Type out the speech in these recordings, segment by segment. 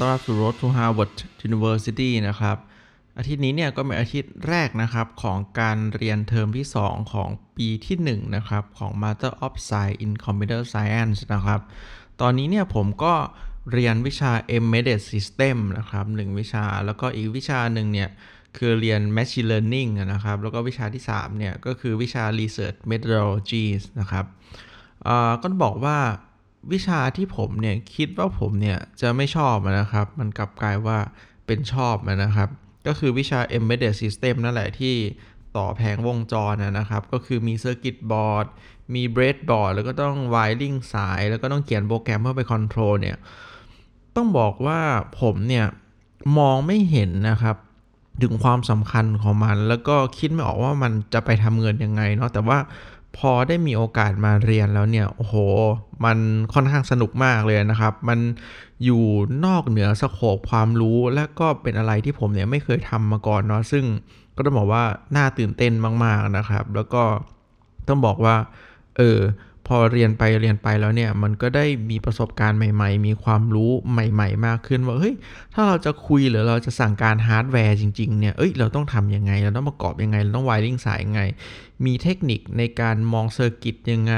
ต้อนรับสู่ Road to Harvard University นะครับ อาทิตย์นี้เนี่ยก็เป็นอาทิตย์แรกนะครับของการเรียนเทอมที่ 2 ของปีที่ 1 นะครับ ของ Master of Science in Computer Science นะครับ ตอนนี้เนี่ยผมก็เรียนวิชา Embedded System นะครับหนึ่งวิชาแล้วก็อีกวิชาหนึ่งเนี่ยคือเรียน Machine Learning นะครับ แล้วก็วิชาที่ 3 เนี่ยก็คือวิชา Research Methodologies นะครับอ่าก็บอกว่า วิชาที่ผมเนี่ยคิดว่าผมเนี่ยจะไม่ชอบนะครับ มันกลับกลายว่าเป็นชอบนะครับ ก็คือวิชา embedded system นั่นแหละที่ต่อแผงวงจรนะนะครับ ก็คือมี circuit board มี breadboard แล้วก็ต้อง wiring สาย แล้วก็ต้องเขียนโปรแกรมเพื่อไป control เนี่ย ต้องบอกว่าผมเนี่ยมองไม่เห็นนะครับถึงความสำคัญของมัน แล้วก็คิดไม่ออกว่ามันจะไปทำเงินยังไงเนาะแต่ว่า พอได้มีโอกาสมาเรียนแล้วเนี่ยโอ้โห มันค่อนข้างสนุกมากเลยนะครับ มันอยู่นอกเหนือ scope ความรู้ และก็เป็นอะไรที่ผมเนี่ยไม่เคยทำมาก่อนเนาะซึ่งก็ต้องบอกว่าน่าตื่นเต้นมาก ๆนะครับ แล้วก็ต้องบอกว่า เออ พอเรียนไปเรียนไปแล้วเนี่ยมันก็ได้มีประสบการณ์ใหม่ ๆ มีความรู้ใหม่ ๆ มากขึ้นว่าเฮ้ยถ้าเราจะคุยหรือเราจะสั่งการฮาร์ดแวร์จริงๆเนี่ยเอ้ยเราต้องทำยังไง เราต้องประกอบยังไง เราต้อง wiring สายยังไง มีเทคนิคในการมอง circuit ยังไง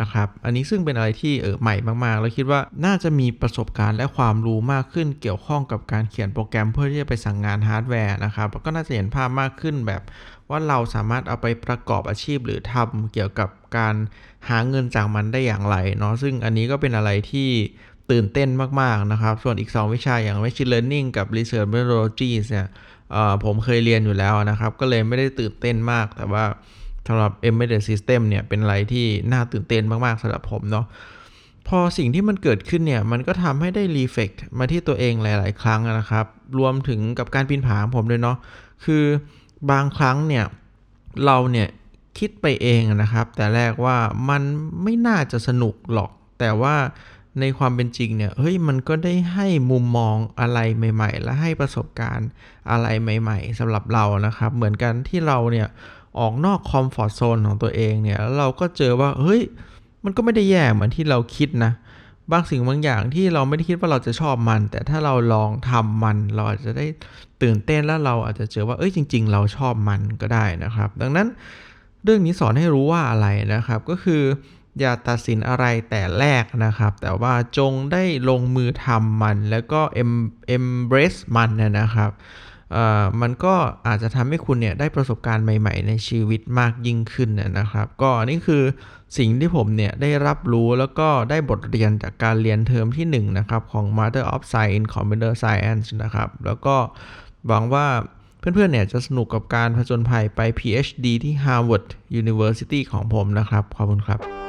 นะครับ อันนี้ซึ่งเป็นอะไรที่เออใหม่มากๆ แล้วคิดว่าน่าจะมีประสบการณ์และความรู้มากขึ้นเกี่ยวข้องกับการเขียนโปรแกรมเพื่อที่จะไปสั่งงานฮาร์ดแวร์นะครับแล้วก็น่าจะเห็นภาพมากขึ้นแบบว่าเราสามารถเอาไปประกอบอาชีพหรือทำเกี่ยวกับการหาเงินจากมันได้อย่างไรเนาะ ซึ่งอันนี้ก็เป็นอะไรที่ตื่นเต้นมากๆนะครับ ส่วนอีก 2 วิชาอย่าง Machine Learning กับ Research Methodologies เนี่ยผมเคยเรียนอยู่แล้วนะครับ ก็เลยไม่ได้ตื่นเต้นมาก แต่ว่า สำหรับ Embedded System เนี่ยเป็นอะไรที่น่าตื่นเต้นมากๆสำหรับผมเนาะพอสิ่งที่มันเกิดขึ้นเนี่ย มันก็ทำให้ได้รีเฟกมาที่ตัวเองหลาย ๆ ครั้งนะครับ รวมถึงกับการปีนผาของผมด้วยเนาะคือบางครั้งเนี่ยเราเนี่ยคิดไปเองนะครับ แต่แรกว่ามันไม่น่าจะสนุกหรอก แต่ว่าในความเป็นจริงเนี่ย เฮ้ย มันก็ได้ให้มุมมองอะไรใหม่ ๆ และให้ประสบการณ์อะไรใหม่ ๆสำหรับเรานะครับ เหมือนกันที่เราเนี่ย ออกนอกคอมฟอร์ทโซนของตัวเองเนี่ยแล้วเราก็เจอว่าเฮ้ยมันก็ไม่ได้แย่เหมือนที่เราคิดนะบางสิ่งบางอย่างที่เราไม่ได้คิดว่าเราจะชอบมัน แต่ถ้าเราลองทำมัน เราอาจจะได้ตื่นเต้นแล้วเราอาจจะเจอว่าเอ้ยจริง ๆ เราชอบมันก็ได้นะครับ ดังนั้นเรื่องนี้สอนให้รู้ว่าอะไรนะครับ ก็คืออย่าตัดสินอะไรแต่แรกนะครับ แต่ว่าจงได้ลงมือทำมันแล้วก็ embrace มันนะครับ มันก็อาจจะทำให้คุณเนี่ยได้ประสบการณ์ใหม่ ๆ ในชีวิตมากยิ่งขึ้นนะครับ ก็นี่คือสิ่งที่ผมเนี่ยได้รับรู้แล้วก็ได้บทเรียนจากการเรียนเทอมที่1นะครับของ Master of Science in Computer Science นะครับ แล้วก็หวังว่าเพื่อนๆ เนี่ยจะสนุกกับการผจญภัยไป PhD ที่ Harvard University ของผมนะครับ ขอบคุณครับ